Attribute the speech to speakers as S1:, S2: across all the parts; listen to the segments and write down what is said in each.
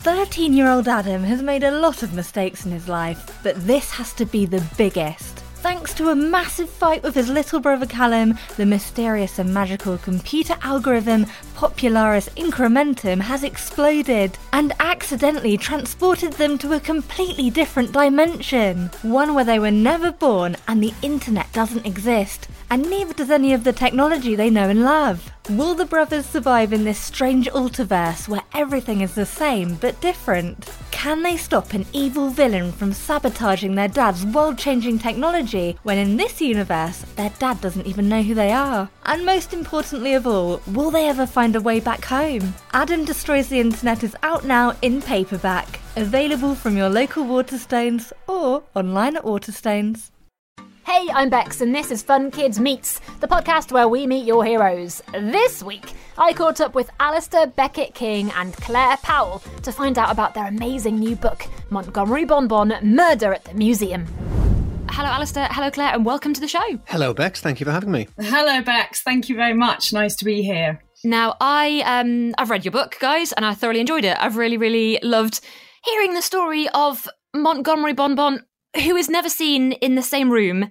S1: 13 year old Adam has made a lot of mistakes in his life, but this has to be the biggest. Thanks to a massive fight with his little brother Callum, the mysterious and magical computer algorithm Popularis Incrementum has exploded and accidentally transported them to a completely different dimension. One where they were never born and the internet doesn't exist, and neither does any of the technology they know and love. Will the brothers survive in this strange ultiverse where everything is the same but different? Can they stop an evil villain from sabotaging their dad's world changing technology when in this universe their dad doesn't even know who they are? And most importantly of all, will they ever find a way back home? Adam Destroys the Internet is out now in paperback, available from your local Waterstones or online at Waterstones.
S2: Hey, I'm Bex, and this is Fun Kids Meets, the podcast where we meet your heroes. This week, I caught up with Alasdair Beckett King and Claire Powell to find out about their amazing new book, Montgomery Bon Bon Murder at the Museum. Hello, Alasdair. Hello, Claire, and welcome to the show.
S3: Hello, Bex. Thank you for having me.
S4: Hello, Bex. Thank you very much. Nice to be here.
S2: Now, I um, I've read your book, guys, and I thoroughly enjoyed it. I've really, really loved hearing the story of Montgomery Bon Bon who is never seen in the same room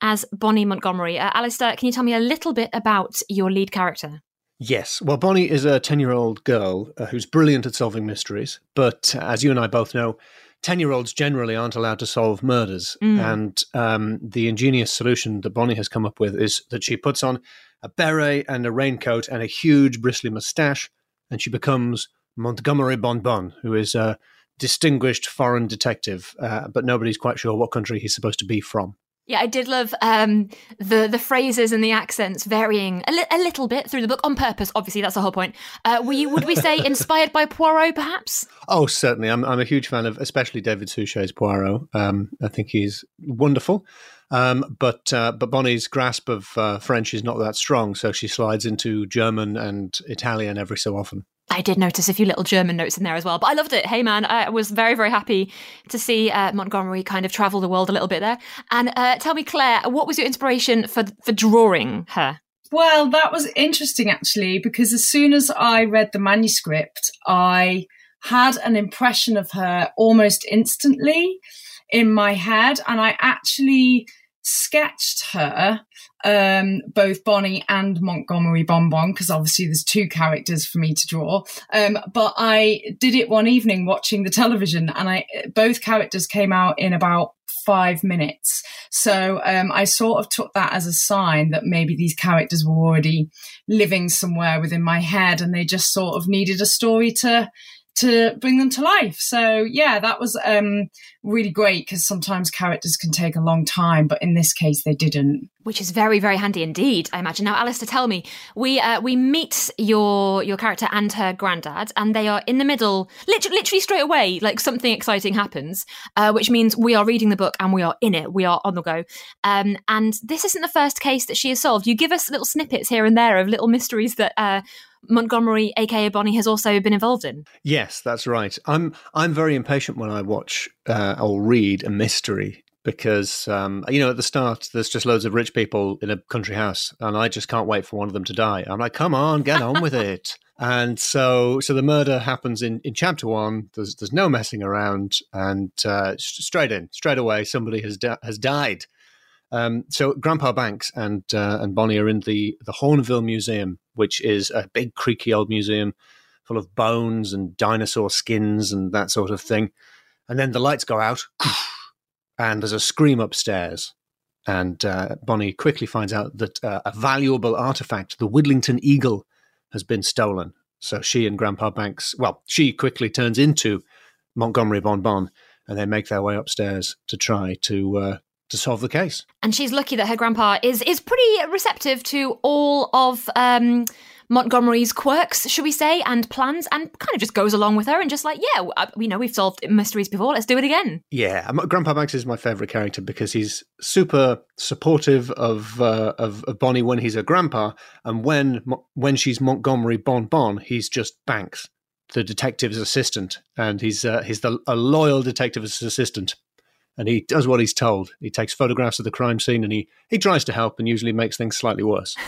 S2: as Bonnie Montgomery. Uh, Alasdair, can you tell me a little bit about your lead character?
S3: Yes. Well, Bonnie is a 10 year old girl uh, who's brilliant at solving mysteries. But uh, as you and I both know, 10 year olds generally aren't allowed to solve murders. Mm. And um, the ingenious solution that Bonnie has come up with is that she puts on a beret and a raincoat and a huge bristly mustache, and she becomes Montgomery Bon Bon, who is a distinguished foreign detective, uh, but nobody's quite sure what country he's supposed to be from.
S2: Yeah, I did love um, the the phrases and the accents varying a, li- a, little bit through the book on purpose. Obviously, that's the whole point. Uh, were you, would we say, inspired by Poirot, perhaps?
S3: Oh, certainly. I'm I'm a huge fan of, especially David Suchet's Poirot. Um, I think he's wonderful. Um, but uh, but Bonnie's grasp of uh, French is not that strong, so she slides into German and Italian every so often.
S2: I did notice a few little German notes in there as well, but I loved it. Hey, man, I was very, very happy to see uh, Montgomery kind of travel the world a little bit there. And uh, tell me, Claire, what was your inspiration for for drawing her?
S4: Well, that was interesting actually, because as soon as I read the manuscript, I had an impression of her almost instantly in my head, and I actually sketched her, um, both Bonnie and Montgomery Bon Bon, because obviously there's two characters for me to draw. Um, but I did it one evening watching the television, and I both characters came out in about five minutes. So um, I sort of took that as a sign that maybe these characters were already living somewhere within my head, and they just sort of needed a story to to bring them to life. So yeah, that was um, really great because sometimes characters can take a long time, but in this case they didn't.
S2: Which is very, very handy indeed, I imagine. Now, Alasdair, tell me, we uh, we meet your your character and her granddad, and they are in the middle, literally, literally straight away, like something exciting happens, uh, which means we are reading the book and we are in it, we are on the go. Um, and this isn't the first case that she has solved. You give us little snippets here and there of little mysteries that. Uh, Montgomery, aka Bonnie, has also been involved in.
S3: Yes, that's right. I'm I'm very impatient when I watch uh, or read a mystery because um, you know at the start there's just loads of rich people in a country house, and I just can't wait for one of them to die. I'm like, come on, get on with it. And so, so the murder happens in, in chapter one. There's there's no messing around, and uh, straight in, straight away, somebody has di- has died. Um, so Grandpa Banks and uh, and Bonnie are in the the Hornville Museum, which is a big creaky old museum full of bones and dinosaur skins and that sort of thing. And then the lights go out, and there's a scream upstairs. And uh, Bonnie quickly finds out that uh, a valuable artifact, the Widlington Eagle, has been stolen. So she and Grandpa Banks, well, she quickly turns into Montgomery Bon Bon, and they make their way upstairs to try to uh, to solve the case.
S2: And she's lucky that her grandpa is is pretty receptive to all of um, Montgomery's quirks, should we say, and plans, and kind of just goes along with her and just like, yeah, uh, we know we've solved mysteries before. Let's do it again.
S3: Yeah, Grandpa Banks is my favorite character because he's super supportive of, uh, of of Bonnie when he's a grandpa, and when when she's Montgomery Bon Bon, he's just Banks the detective's assistant, and he's uh, he's the, a loyal detective's assistant and he does what he's told. He takes photographs of the crime scene and he, he tries to help and usually makes things slightly worse.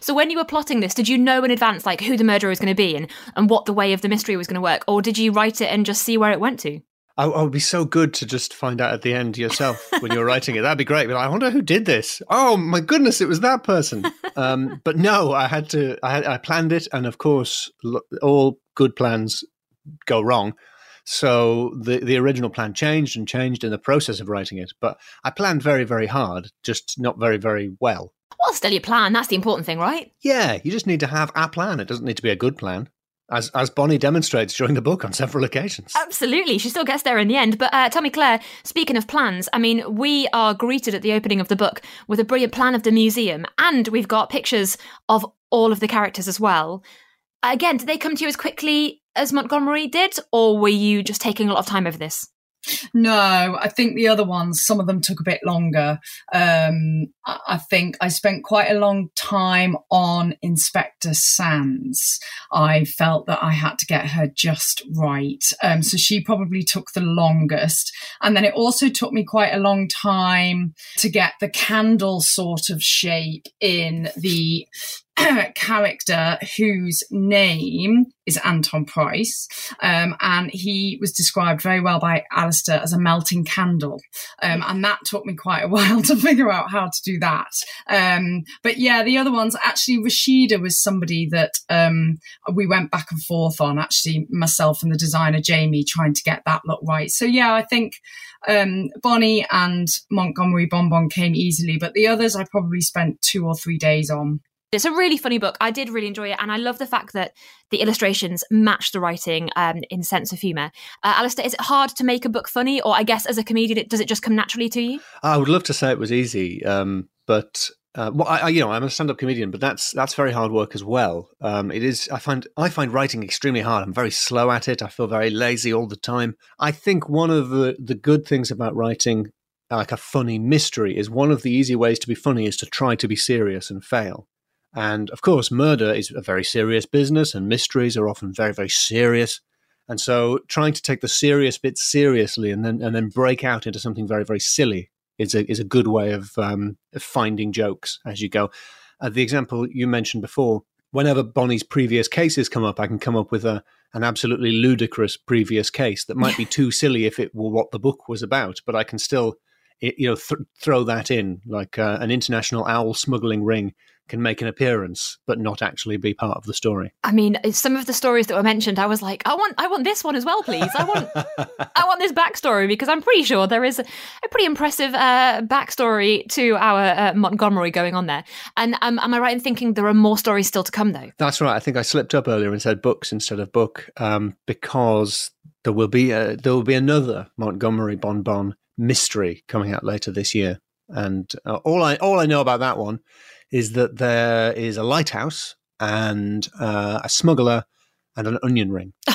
S2: So when you were plotting this, did you know in advance like who the murderer was going to be and, and what the way of the mystery was going to work? Or did you write it and just see where it went to?
S3: I, I would be so good to just find out at the end yourself when you're writing it. That'd be great. But I wonder who did this. Oh my goodness, it was that person. Um, but no, I had to. I had I planned it, and of course, all good plans go wrong. So the the original plan changed and changed in the process of writing it. But I planned very very hard, just not very very well.
S2: Well, still your plan. That's the important thing, right?
S3: Yeah, you just need to have a plan. It doesn't need to be a good plan as as Bonnie demonstrates during the book on several occasions.
S2: Absolutely, she still gets there in the end. But uh, tell me, Claire, speaking of plans, I mean, we are greeted at the opening of the book with a brilliant plan of the museum, and we've got pictures of all of the characters as well. Again, did they come to you as quickly as Montgomery did, or were you just taking a lot of time over this?
S4: No, I think the other ones, some of them took a bit longer. Um, I think I spent quite a long time on Inspector Sands. I felt that I had to get her just right. Um, so she probably took the longest. And then it also took me quite a long time to get the candle sort of shape in the character whose name is Anton Price, um, and he was described very well by Alasdair as a melting candle, um, and that took me quite a while to figure out how to do that. Um, but yeah, the other ones actually, Rashida was somebody that um, we went back and forth on. Actually, myself and the designer Jamie trying to get that look right. So yeah, I think um, Bonnie and Montgomery Bonbon came easily, but the others I probably spent two or three days on.
S2: It's a really funny book. I did really enjoy it, and I love the fact that the illustrations match the writing um, in sense of humour. Uh, Alasdair, is it hard to make a book funny, or I guess as a comedian, does it just come naturally to you?
S3: I would love to say it was easy, um, but uh, well, I, you know, I'm a stand-up comedian, but that's that's very hard work as well. Um, it is. I find I find writing extremely hard. I'm very slow at it. I feel very lazy all the time. I think one of the the good things about writing like a funny mystery is one of the easy ways to be funny is to try to be serious and fail. And of course, murder is a very serious business, and mysteries are often very, very serious. And so, trying to take the serious bits seriously and then and then break out into something very, very silly is a is a good way of, um, of finding jokes as you go. Uh, the example you mentioned before, whenever Bonnie's previous cases come up, I can come up with a an absolutely ludicrous previous case that might be too silly if it were what the book was about, but I can still, you know, th- throw that in like uh, an international owl smuggling ring can make an appearance but not actually be part of the story.
S2: I mean, some of the stories that were mentioned, I was like, I want, I want this one as well, please. I want, I want this backstory because I'm pretty sure there is a, a pretty impressive uh, backstory to our uh, Montgomery going on there. And um, am I right in thinking there are more stories still to come, though?
S3: That's right. I think I slipped up earlier and said books instead of book um, because there will be a, there will be another Montgomery Bonbon mystery coming out later this year. And uh, all I all I know about that one is that there is a lighthouse and uh, a smuggler and an onion ring.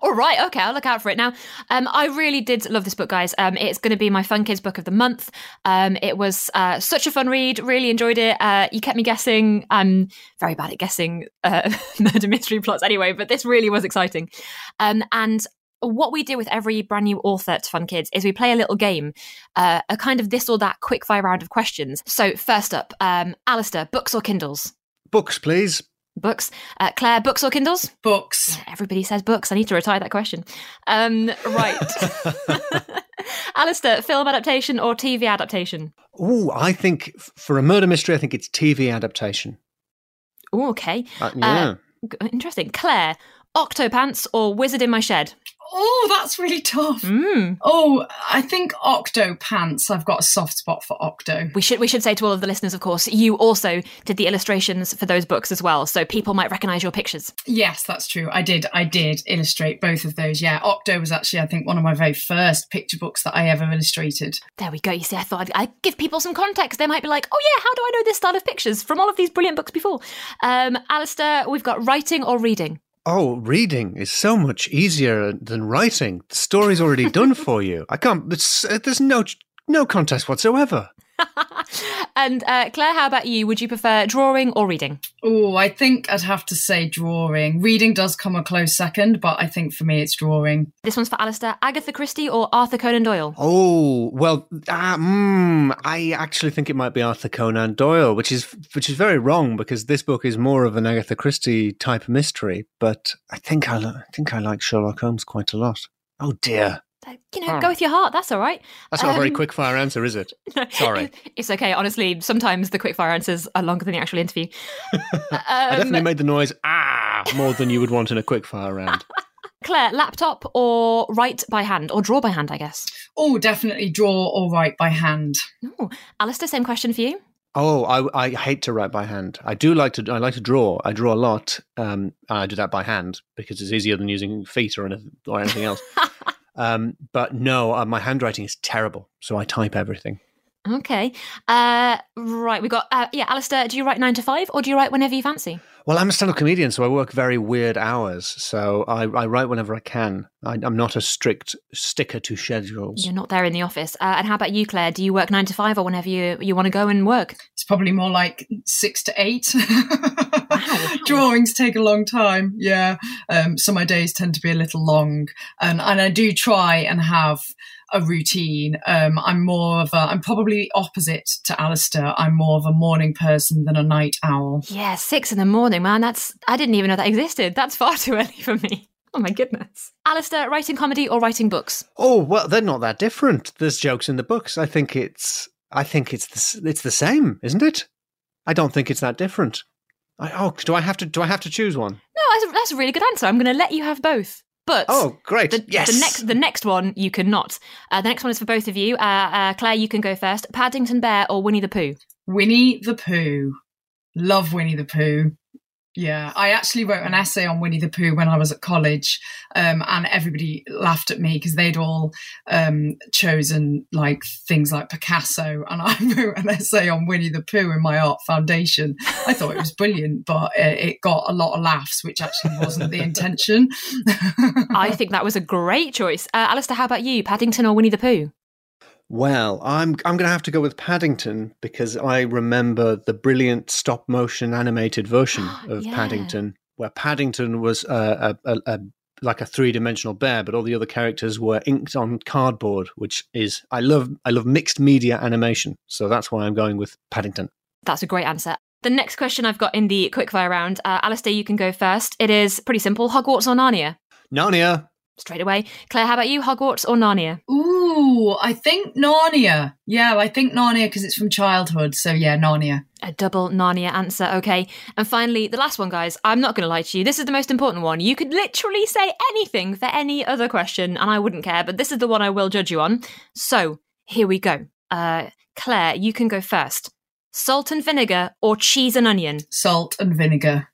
S2: All right, okay, I'll look out for it. Now, um, I really did love this book, guys. Um, it's going to be my Fun Kids book of the month. Um, it was uh, such a fun read. Really enjoyed it. Uh, you kept me guessing. I'm very bad at guessing uh, murder mystery plots anyway, but this really was exciting. Um, and what we do with every brand new author to Fun Kids is we play a little game, uh, a kind of this or that quick fire round of questions. So, first up, um, Alasdair, books or Kindles?
S3: Books, please.
S2: Books. Uh, Claire, books or Kindles?
S4: Books.
S2: Everybody says books. I need to retire that question. Um, right. Alasdair, film adaptation or TV adaptation?
S3: Oh, I think for a murder mystery, I think it's TV adaptation.
S2: Oh, okay.
S3: Uh, yeah.
S2: Uh, interesting. Claire, Octopants or Wizard in My Shed?
S4: Oh, that's really tough.
S2: Mm.
S4: Oh, I think Octo Pants. I've got a soft spot for Octo.
S2: We should we should say to all of the listeners, of course, you also did the illustrations for those books as well, so people might recognise your pictures.
S4: Yes, that's true. I did. I did illustrate both of those. Yeah, Octo was actually, I think, one of my very first picture books that I ever illustrated.
S2: There we go. You see, I thought I'd, I'd give people some context. They might be like, "Oh yeah, how do I know this style of pictures from all of these brilliant books before?" Um, Alasdair, we've got writing or reading.
S3: Oh, reading is so much easier than writing. The story's already done for you. I can't. There's, uh, there's no no contest whatsoever.
S2: And uh, Claire, how about you? Would you prefer drawing or reading?
S4: Oh, I think I'd have to say drawing. Reading does come a close second, but I think for me it's drawing.
S2: This one's for Alasdair. Agatha Christie or Arthur Conan Doyle?
S3: Oh well, uh, mm, I actually think it might be Arthur Conan Doyle, which is which is very wrong because this book is more of an Agatha Christie type mystery. But I think I, I think I like Sherlock Holmes quite a lot. Oh dear.
S2: You know, go with your heart. That's all right.
S3: That's not a very
S2: Um,
S3: quick fire answer, is it? Sorry.
S2: It's okay. Honestly, sometimes the quickfire answers are longer than the actual interview.
S3: I definitely
S2: Um,
S3: made the noise ah more than you would want in a quick fire round.
S2: Claire, laptop or write by hand or draw by hand, I guess.
S4: Oh, definitely draw or write by hand.
S2: Oh, Alasdair, same question for you.
S3: Oh, I, I hate to write by hand. I do like to. I like to draw. I draw a lot. Um, and I do that by hand because it's easier than using feet or anything, or anything else. Um, but no, uh, my handwriting is terrible, so I type everything.
S2: Okay. Uh, right. We got, uh, yeah, Alasdair, do you write nine to five or do you write whenever you fancy?
S3: Well, I'm a stand-up comedian, so I work very weird hours. So I, I write whenever I can. I, I'm not a strict sticker to schedules.
S2: You're not there in the office. Uh, and how about you, Claire? Do you work nine to five or whenever you, you want to go and work?
S4: It's probably more like six to eight.
S2: Wow.
S4: Drawings take a long time. Yeah. Um, so my days tend to be a little long. And, and I do try and have a routine. Um, I'm more of a, I'm probably opposite to Alasdair. I'm more of a morning person than a night owl.
S2: Yeah, six in the morning, man. That's, I didn't even know that existed. That's far too early for me. Oh my goodness. Alasdair, writing comedy or writing books?
S3: Oh well, they're not that different. There's jokes in the books. I think it's. I think it's the, it's the same, isn't it? I don't think it's that different. I, oh, do I have to? Do I have to choose one?
S2: No, that's a really good answer. I'm going to let you have both. But
S3: Oh, great!
S2: the,
S3: yes.
S2: the next the next one you cannot. Uh, the next one is for both of you. Uh, uh, Claire, you can go first. Paddington Bear or Winnie the Pooh?
S4: Winnie the Pooh. Love Winnie the Pooh. Yeah, I actually wrote an essay on Winnie the Pooh when I was at college, um, and everybody laughed at me because they'd all um, chosen like things like Picasso, and I wrote an essay on Winnie the Pooh in my art foundation. I thought it was brilliant, but it, it got a lot of laughs, which actually wasn't the intention.
S2: I think that was a great choice. Uh, Alasdair, how about you? Paddington or Winnie the Pooh?
S3: Well, I'm I'm going to have to go with Paddington because I remember the brilliant stop motion animated version of
S2: Yeah.
S3: Paddington, where Paddington was uh, a, a, a like a three dimensional bear, but all the other characters were inked on cardboard, which is I love I love mixed media animation, so that's why I'm going with Paddington.
S2: That's a great answer. The next question I've got in the quickfire round, uh, Alasdair, you can go first. It is pretty simple: Hogwarts or Narnia?
S3: Narnia.
S2: Straight away. Claire, how about you? Hogwarts or Narnia?
S4: Ooh, I think Narnia. Yeah, I think Narnia because it's from childhood. So yeah, Narnia.
S2: A double Narnia answer, okay. And finally, the last one, guys. I'm not going to lie to you. This is the most important one. You could literally say anything for any other question, and I wouldn't care, but this is the one I will judge you on. So, here we go. Uh, Claire, you can go first. Salt and vinegar or cheese and onion?
S4: Salt and vinegar.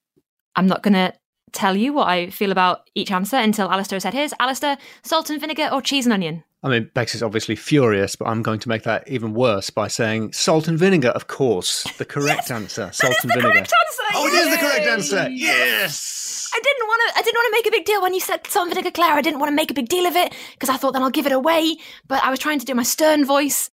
S2: I'm not going to tell you what I feel about each answer until Alasdair said his. Alasdair, salt and vinegar or cheese and onion?
S3: I mean, Bex is obviously furious, but I'm going to make that even worse by saying salt and vinegar. Of course, the correct answer. Salt and
S2: the
S3: vinegar.
S2: correct answer.
S3: Oh, it is the correct answer. Yes.
S2: I didn't want to. I didn't want to make a big deal when you said salt and vinegar, Claire. I didn't want to make a big deal of it because I thought then I'll give it away. But I was trying to do my stern voice.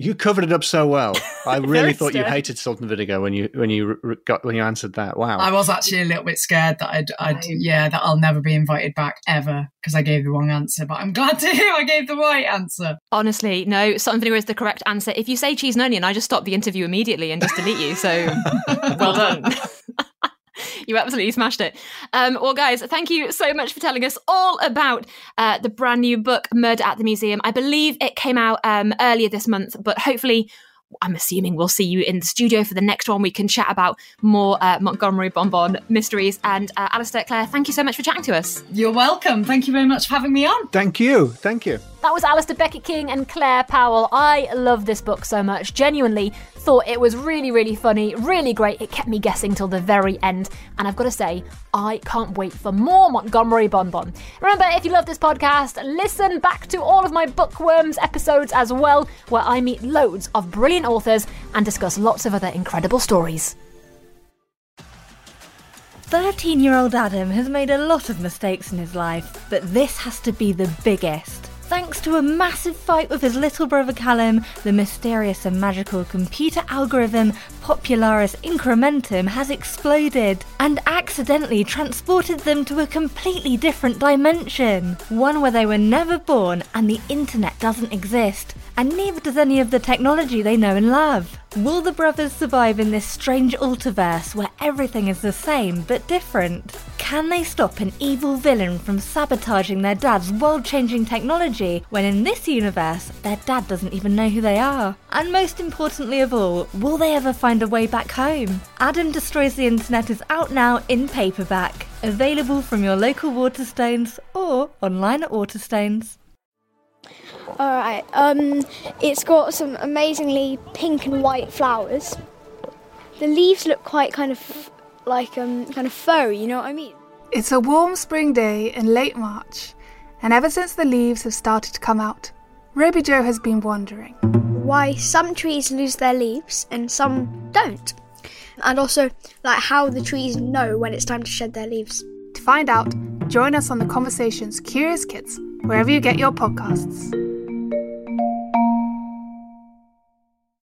S3: You covered it up so well. I really thought you hated salt and vinegar when you when you r- got when you answered that. Wow.
S4: I was actually a little bit scared that I'd, I'd yeah, that I'll never be invited back ever because I gave the wrong answer. But I'm glad to hear I gave the right answer.
S2: Honestly, no, salt and vinegar is the correct answer. If you say cheese and onion, I just stop the interview immediately and just delete you. So well done. You absolutely smashed it. Um, well, guys, thank you so much for telling us all about uh, the brand new book, Murder at the Museum. I believe it came out um, earlier this month, but hopefully, I'm assuming we'll see you in the studio for the next one. We can chat about more uh, Montgomery Bonbon mysteries. And uh, Alasdair, Claire, thank you so much for chatting to us.
S4: You're welcome. Thank you very much for having me on.
S3: Thank you. Thank you.
S1: That was Alasdair Beckett King and Claire Powell. I love this book so much. Genuinely thought it was really, really funny, really great. It kept me guessing till the very end. And I've got to say, I can't wait for more Montgomery Bonbon. Remember, if you love this podcast, listen back to all of my Bookworms episodes as well, where I meet loads of brilliant authors and discuss lots of other incredible stories. 13 year old Adam has made a lot of mistakes in his life, but this has to be the biggest. Thanks to a massive fight with his little brother Callum, the mysterious and magical computer algorithm Popularis Incrementum has exploded and accidentally transported them to a completely different dimension. One where they were never born and the internet doesn't exist, and neither does any of the technology they know and love. Will the brothers survive in this strange ultiverse where everything is the same but different? Can they stop an evil villain from sabotaging their dad's world changing technology when in this universe their dad doesn't even know who they are? And most importantly of all, will they ever find a way back home? Adam Destroys the Internet is out now in paperback, available from your local Waterstones or online at Waterstones.
S5: All right. Um, it's got some amazingly pink and white flowers. The leaves look quite kind of like um kind of furry. You know what I mean?
S6: It's a warm spring day in late March, and ever since the leaves have started to come out, Ruby Joe has been wondering
S5: why some trees lose their leaves and some don't, and also like how the trees know when it's time to shed their leaves.
S6: To find out, join us on the Conversations Curious Kids wherever you get your podcasts.